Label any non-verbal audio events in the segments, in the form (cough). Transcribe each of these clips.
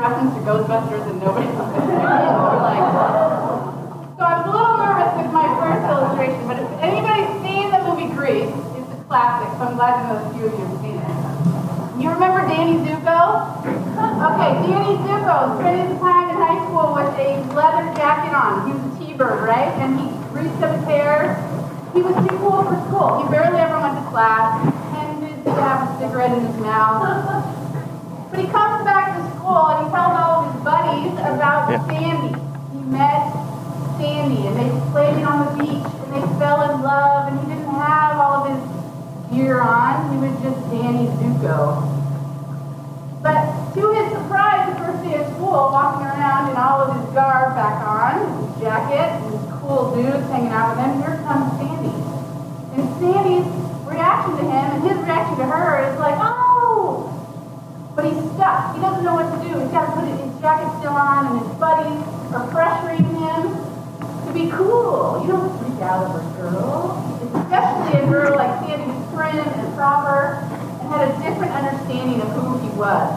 reference to Ghostbusters and nobody (laughs) was like, so I was a little nervous with my first illustration, but if anybody's seen the movie Grease, it's a classic, so I'm glad to know a few of you have seen it. You remember Danny Zuko? Okay, Danny Zuko spent his time in high school with a leather jacket on. He was a T-bird, right? And he greased up his hair. He was too cool for school. He barely ever went to class. Tended to have a cigarette in his mouth. But he comes back to school and he tells all of his buddies about Yeah. Sandy. He met Sandy and they played on the beach and they fell in love and he didn't have all of his gear on. He was just Danny Zuko. But to his surprise, the first day of school, walking around in all of his garb back on, his jacket, and his cool dudes hanging out with him, here comes Sandy. And Sandy's reaction to him and his reaction to her is like, oh! But he's stuck. He doesn't know what to do. He's got to put his jacket still on, and his buddies are pressuring him to be cool. A girl, especially a girl like Sandy who's prim and proper and had a different understanding of who he was.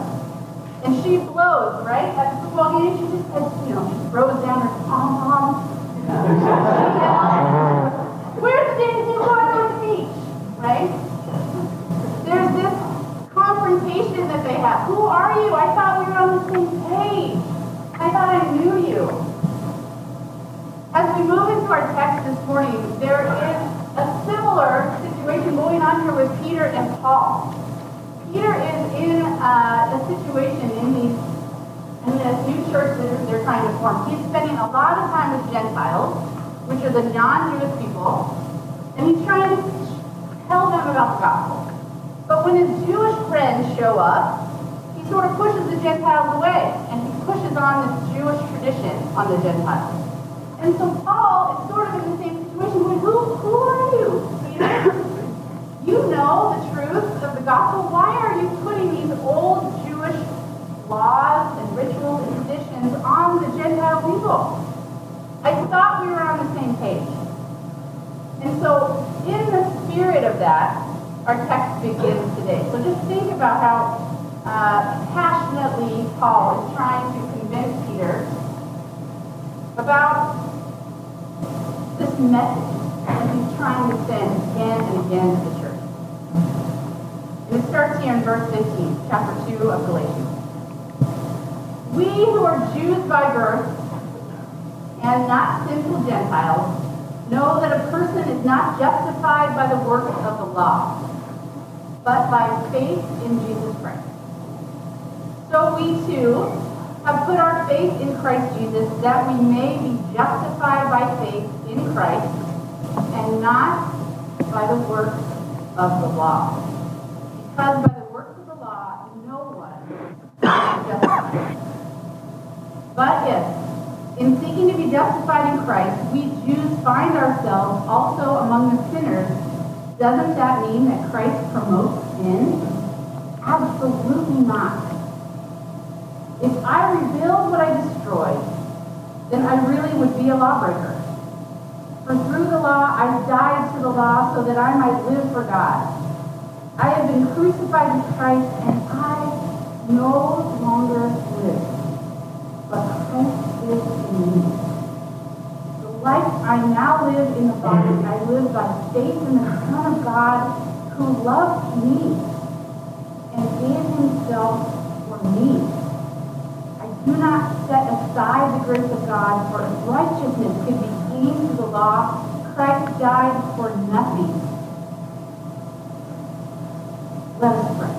And she blows, right? At the football game, she just has, you know, she throws down her pom pom. (laughs) Where's Sandy Zuko on the beach? Right? There's this confrontation that they have. Who are you? I thought we were on the same page. I thought I knew you. As we move into our text this morning, there is a similar situation going on here with Peter and Paul. Peter is in uh, a situation in these in this new church that they're trying to form. He's spending a lot of time with Gentiles, which are the non-Jewish people, and he's trying to tell them about the gospel. But when his Jewish friends show up, he sort of pushes the Gentiles away, and he pushes on this Jewish tradition on the Gentiles. And so Paul is sort of in the same situation, who, who are you? (laughs) Peter? You know the truth of the gospel. Why are you putting these old Jewish laws and rituals and traditions on the Gentile people? I thought we were on the same page. And so, in the spirit of that, our text begins today. So just think about how uh, passionately Paul is trying to convince Peter about this message that he's trying to send again and again to the church. And it starts here in verse 15, chapter 2 of Galatians. We who are Jews by birth and not sinful Gentiles know that a person is not justified by the works of the law, but by faith in Jesus Christ. So we too have put our faith in Christ Jesus that we may be justified by faith in Christ and not by the works of the law. Because by the works of the law, no one is justified. But if, in seeking to be justified in Christ, we Jews find ourselves also among the sinners, doesn't that mean that Christ promotes sin? Absolutely not. If I rebuild what I destroyed, then I really would be a lawbreaker. For through the law I died to the law so that I might live for God. I have been crucified with Christ, and I no longer live, but Christ is in me. The life I now live in the body, I live by faith in the Son of God who loved me and gave himself for me. Do not set aside the grace of God, for if righteousness could be gained through the law, Christ died for nothing. Let us pray.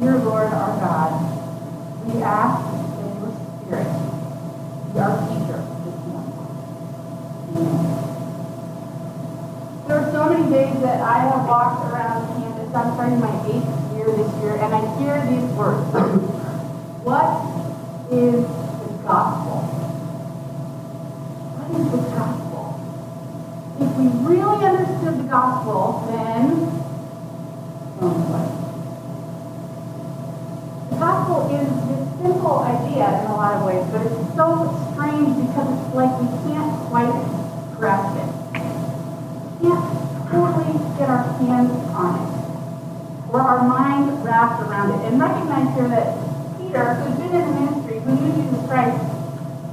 Dear Lord, our God, we ask that your Spirit be our teacher this morning. Amen. There are so many days that I have walked around campus. I'm starting my eighth year this year, and I What is the gospel? What is the gospel? If we really understood the gospel, then oh. The gospel is this simple idea in a lot of ways, but it's so strange because it's like we can't quite grasp it. We can't totally get our hands our mind wrapped around it. And recognize here that Peter, who's been in the ministry, who knew Jesus Christ,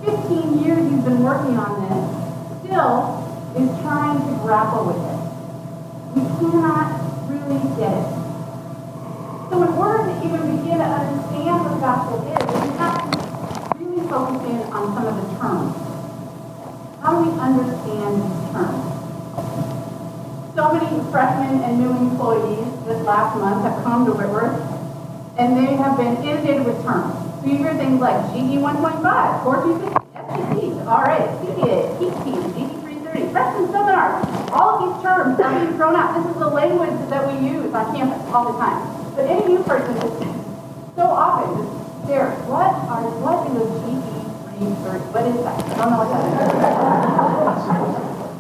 15 years he's been working on this, still is trying to grapple with it. We cannot really get it. So in order to even begin to understand what the gospel is, we have to really focus in on some of the terms. How do we understand these terms? So many freshmen and new employees this last month have come to Whitworth, and they have been inundated with terms. So you hear things like GE 1.5, 426, SGP, RA, CPA, PT, GE 330, freshman seminar. All of these terms are being thrown out. This is the language that we use on campus all the time. But any new person just so often just stare, what are what is a GE 330? What is that? I don't know what that is.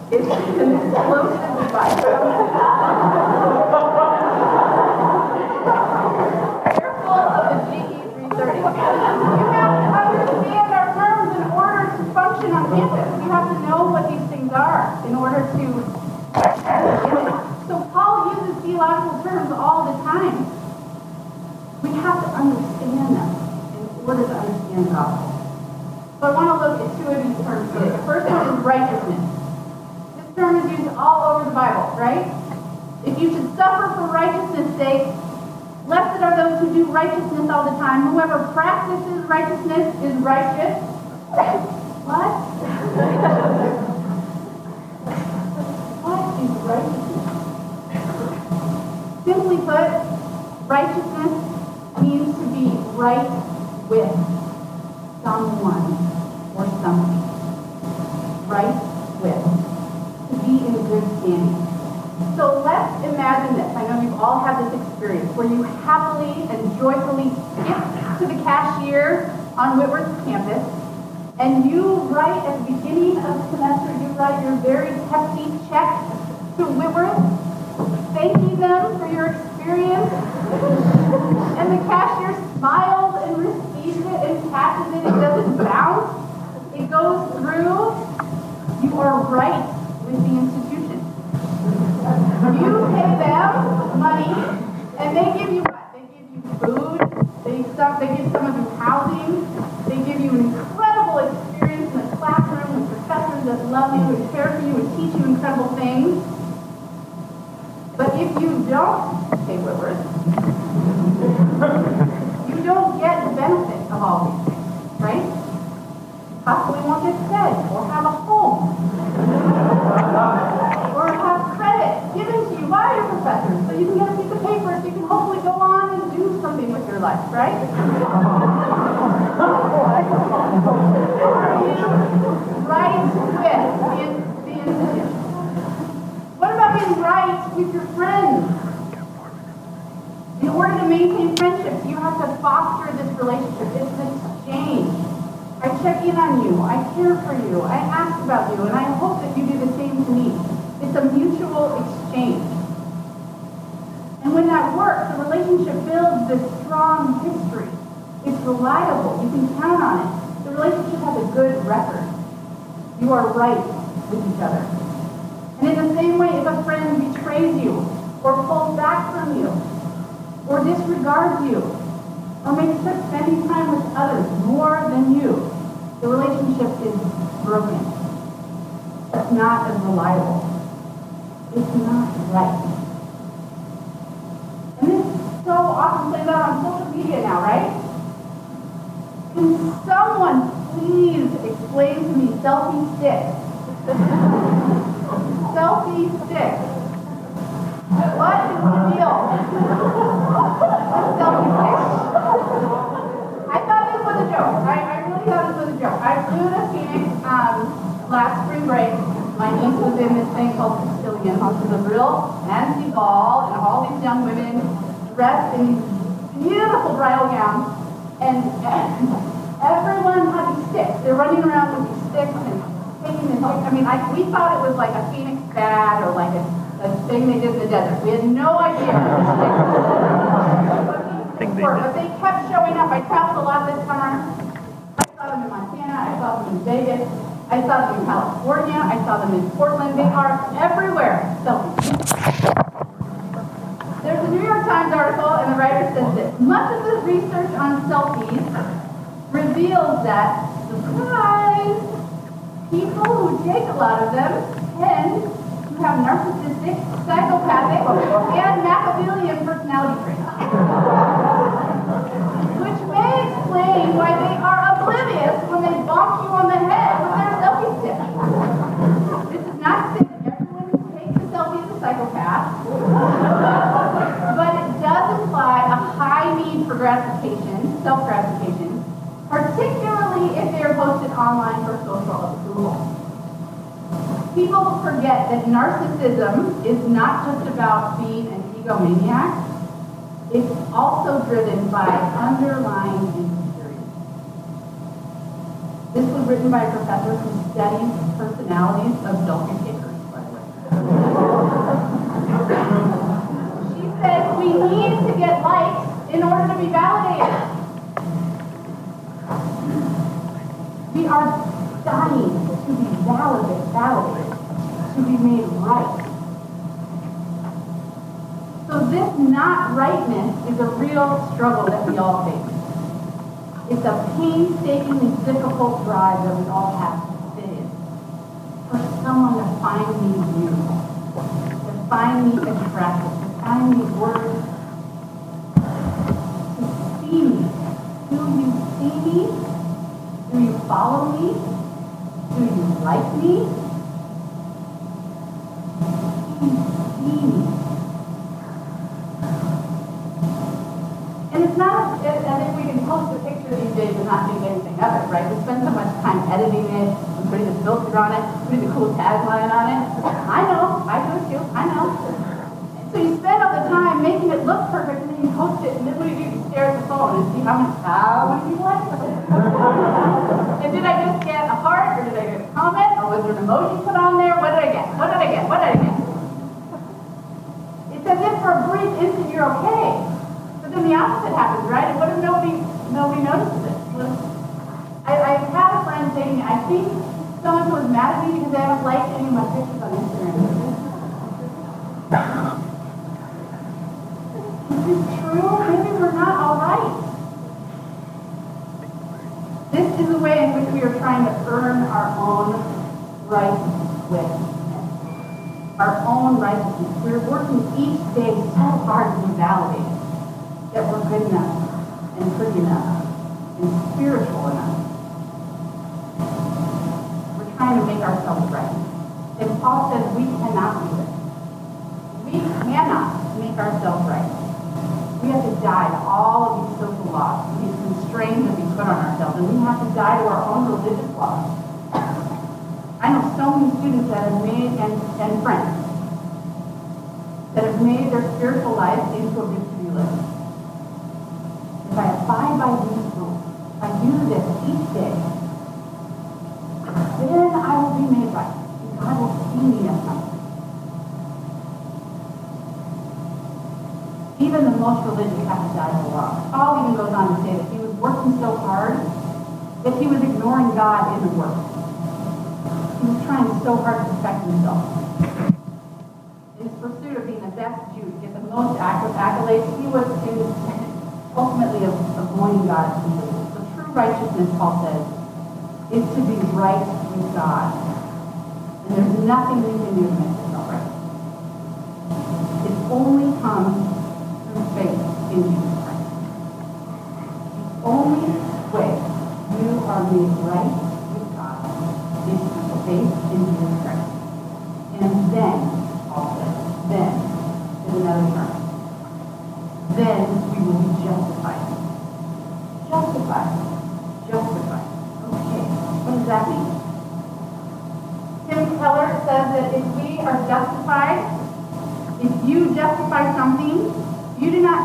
It's an explosive device. Careful of the GE 330. You have to understand our terms in order to function on campus. You have to know what these things are in order to. So Paul uses theological terms all the time. We have to understand them in order to understand the gospel. So I want to look at two of these terms today. The first one is righteousness. This term is used all over the Bible, right? If you should suffer for righteousness' sake, blessed are those who do righteousness all the time. Whoever practices righteousness is righteous. (coughs) What? (laughs) what is righteousness? Simply put, righteousness means to be right with someone or something. Right with. To be in good standing. So let's imagine this. I know you've all have this experience where you happily and joyfully skip to the cashier on Whitworth campus and you write at the beginning of the semester, you write your very hefty check to Whitworth, thanking them for your experience. And the cashier smiles and receives it and catches it. It doesn't bounce. It goes through. You are right with the institution. You pay them money, and they give you what? They give you food. They stuff. They give some of you housing. They give you an incredible experience in the classroom with professors that love you and care for you and teach you incredible things. But if you don't pay Whitworth, you don't get the benefit of all these things, right? Possibly won't get fed or have a home or have credit given to you by your professors so you can get a piece of paper so you can hopefully go on and do something with your right? right with the, the institute. What about being right with your friends? In order to maintain friendships, you have to foster this relationship. It's an exchange. I check in on you. I care for you. I ask about you. And I hope that you do the same to me. It's a mutual exchange. And when that works, the relationship builds this strong history. It's reliable. You can count on it. The relationship has a good record. You are right with each other. And in the same way, if a friend betrays you, or pulls back from you, or disregards you, or makes spending time with others more than you, the relationship is broken. It's not as reliable. It's not right. Often plays out on social media now, right? Can someone please explain to me selfie stick? (laughs) selfie stick. What is the deal? (laughs) selfie stick. I thought this was a joke. I, I really thought this was a joke. I flew to Phoenix um, last spring break. My niece was in this thing called Cotillion, which is a real fancy ball, and all these young women dressed in beautiful bridal gowns, and, and everyone had these sticks. They're running around with these sticks and taking this. I mean, I, we thought it was like a Phoenix bad or like a, a thing they did in the desert. We had no idea. (laughs) what these things were, but they kept showing up. I traveled a lot this summer. I saw them in Montana. I saw them in Vegas. I saw them in California. I saw them in Portland. They are everywhere. Selfies. There's a New York Times article, and the writer says this. Much of the research on selfies reveals that, surprise, people who take a lot of them tend to have narcissistic, psychopathic, and Machiavellian personality traits. Which may explain why they are oblivious when they bonk you on the head with their selfie stick. This is not to say that everyone who takes a selfie is a psychopath but it does imply a high need for gratification, self-gratification, particularly if they are posted online for social approval. People forget that narcissism is not just about being an egomaniac, it's also driven by underlying insecurity. This was written by a professor who studies personalities of selfie takers, by the way. She said we need to get likes in order to be validated. We are dying to be validated, validated, to be made right. So this not rightness is a real struggle that we all face. It's a painstakingly difficult drive that we all have to fit in. For someone to find me beautiful, to find me attractive, to find these words on it, putting the cool tagline on it. I know, I do too, I know. So you spend all the time making it look perfect, and then you post it, and then what do you stare at the phone and see how much, how many people like it. (laughs) and did I just get a heart, or did I get a comment, or was there an emoji put on there? What did I get? What did I get? What did I get? It's as if for a brief instant you're okay, but then the opposite happens, right? And what if nobody nobody notices it? I, I had a friend saying, I think someone was mad at me because I don't like any of my pictures on Instagram. is true, maybe we're not all right. This is a way in which we are trying to earn our own right with Our own righteousness. We're working each day so hard to be validated that we're good enough and pretty enough and spiritual enough. Paul says we cannot do it. We cannot make ourselves right. We have to die to all of these social laws, these constraints that we put on ourselves, and we have to die to our own religious laws. I know so many students that have made, and, and friends, that have made their spiritual life into a victory list. If I abide by these rules, if I do this each day, then I will be made right. God will see me as my Even the most religious have to die for law. Paul even goes on to say that he was working so hard that he was ignoring God in the work. He was trying so hard to protect himself. In his pursuit of being the best Jew, to get the most accolades, he was ultimately avoiding God completely. So true righteousness, Paul says, is to be right with God. And there's nothing we can do to make yourself right. It only comes faith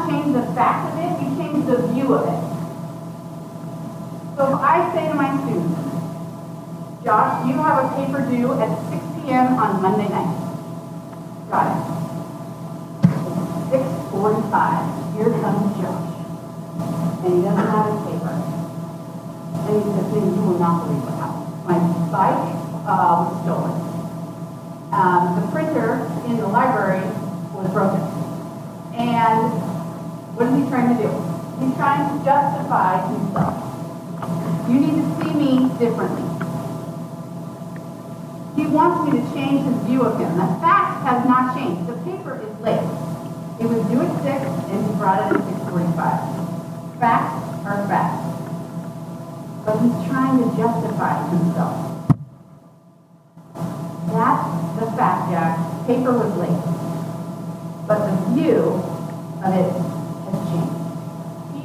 change the fact of it, you change the view of it. So if I say to my students, Josh, you have a paper due at 6 p.m. on Monday night. Got it. 6.45, here comes Josh. And he doesn't have his paper. And he says, you will not believe what happened. My bike uh, was stolen. Um, the printer in the library was broken. And What is he trying to do? He's trying to justify himself. You need to see me differently. He wants me to change his view of him. The fact has not changed. The paper is late. It was due at 6 and he brought it at 6.45. Facts are facts. But he's trying to justify himself. That's the fact, Jack. Paper was late. But the view of it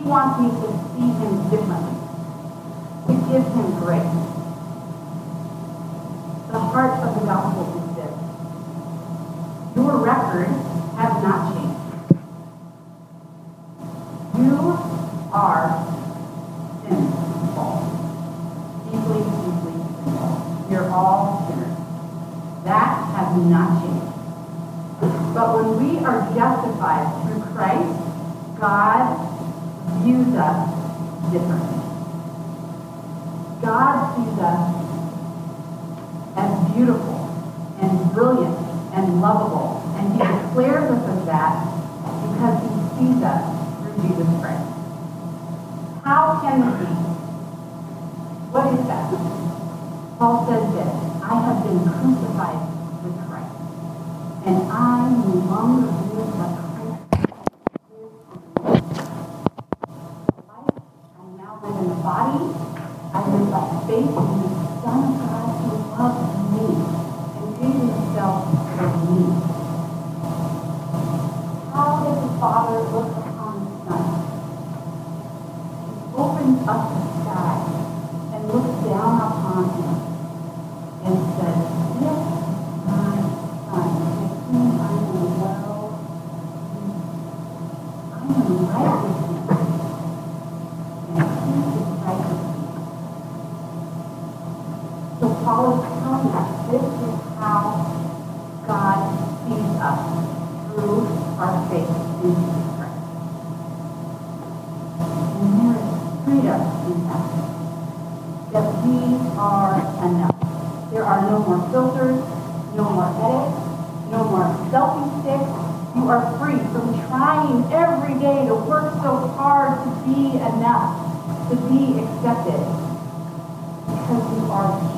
wants me to see him differently, to give him grace. The heart of the gospel is this. Your record has not changed. You are sinful. Deeply, deeply sinful. You're all sinners. That has not changed. But when we are justified through Christ, God views us differently. God sees us as beautiful and brilliant and lovable. And he declares us as that because he sees us through Jesus Christ. How can it be? What is that? Paul says this, I have been crucified with Christ, and I no longer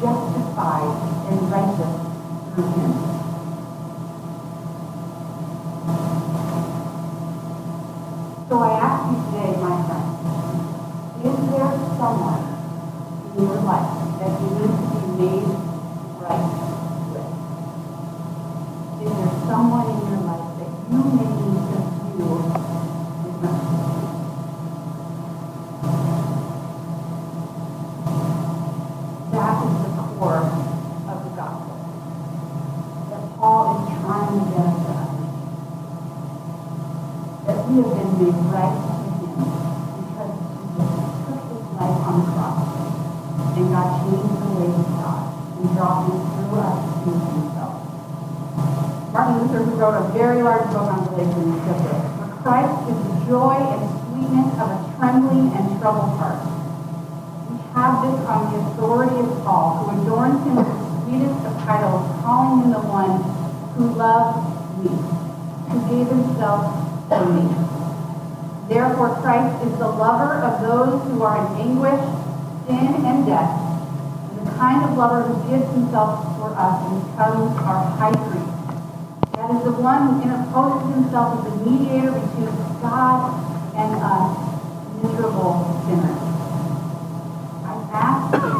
justified and righteous through Him. We have been made right with him because Jesus took his life on the cross and God changed the way we thought and brought him through us to himself. Martin Luther, wrote a very large book on this, For Christ is the joy and sweetness of a trembling and troubled heart. We have this on the authority of Paul, who adorns him with the sweetest of titles, calling him the one who loved me, who gave himself for me. Therefore, Christ is the lover of those who are in anguish, sin, and death, and the kind of lover who gives himself for us and becomes our high priest. That is the one who interposes himself as the mediator between God and us, miserable sinners. I ask you,